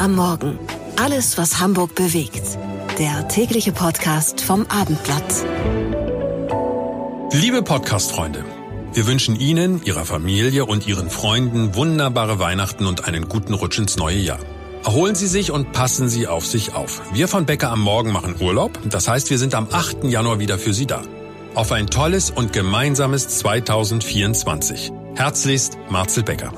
am Morgen. Alles, was Hamburg bewegt. Der tägliche Podcast vom Abendblatt. Liebe Podcast-Freunde, wir wünschen Ihnen, Ihrer Familie und Ihren Freunden wunderbare Weihnachten und einen guten Rutsch ins neue Jahr. Erholen Sie sich und passen Sie auf sich auf. Wir von Bäcker am Morgen machen Urlaub. Das heißt, wir sind am 8. Januar wieder für Sie da. Auf ein tolles und gemeinsames 2024. Herzlichst, Marcel Becker.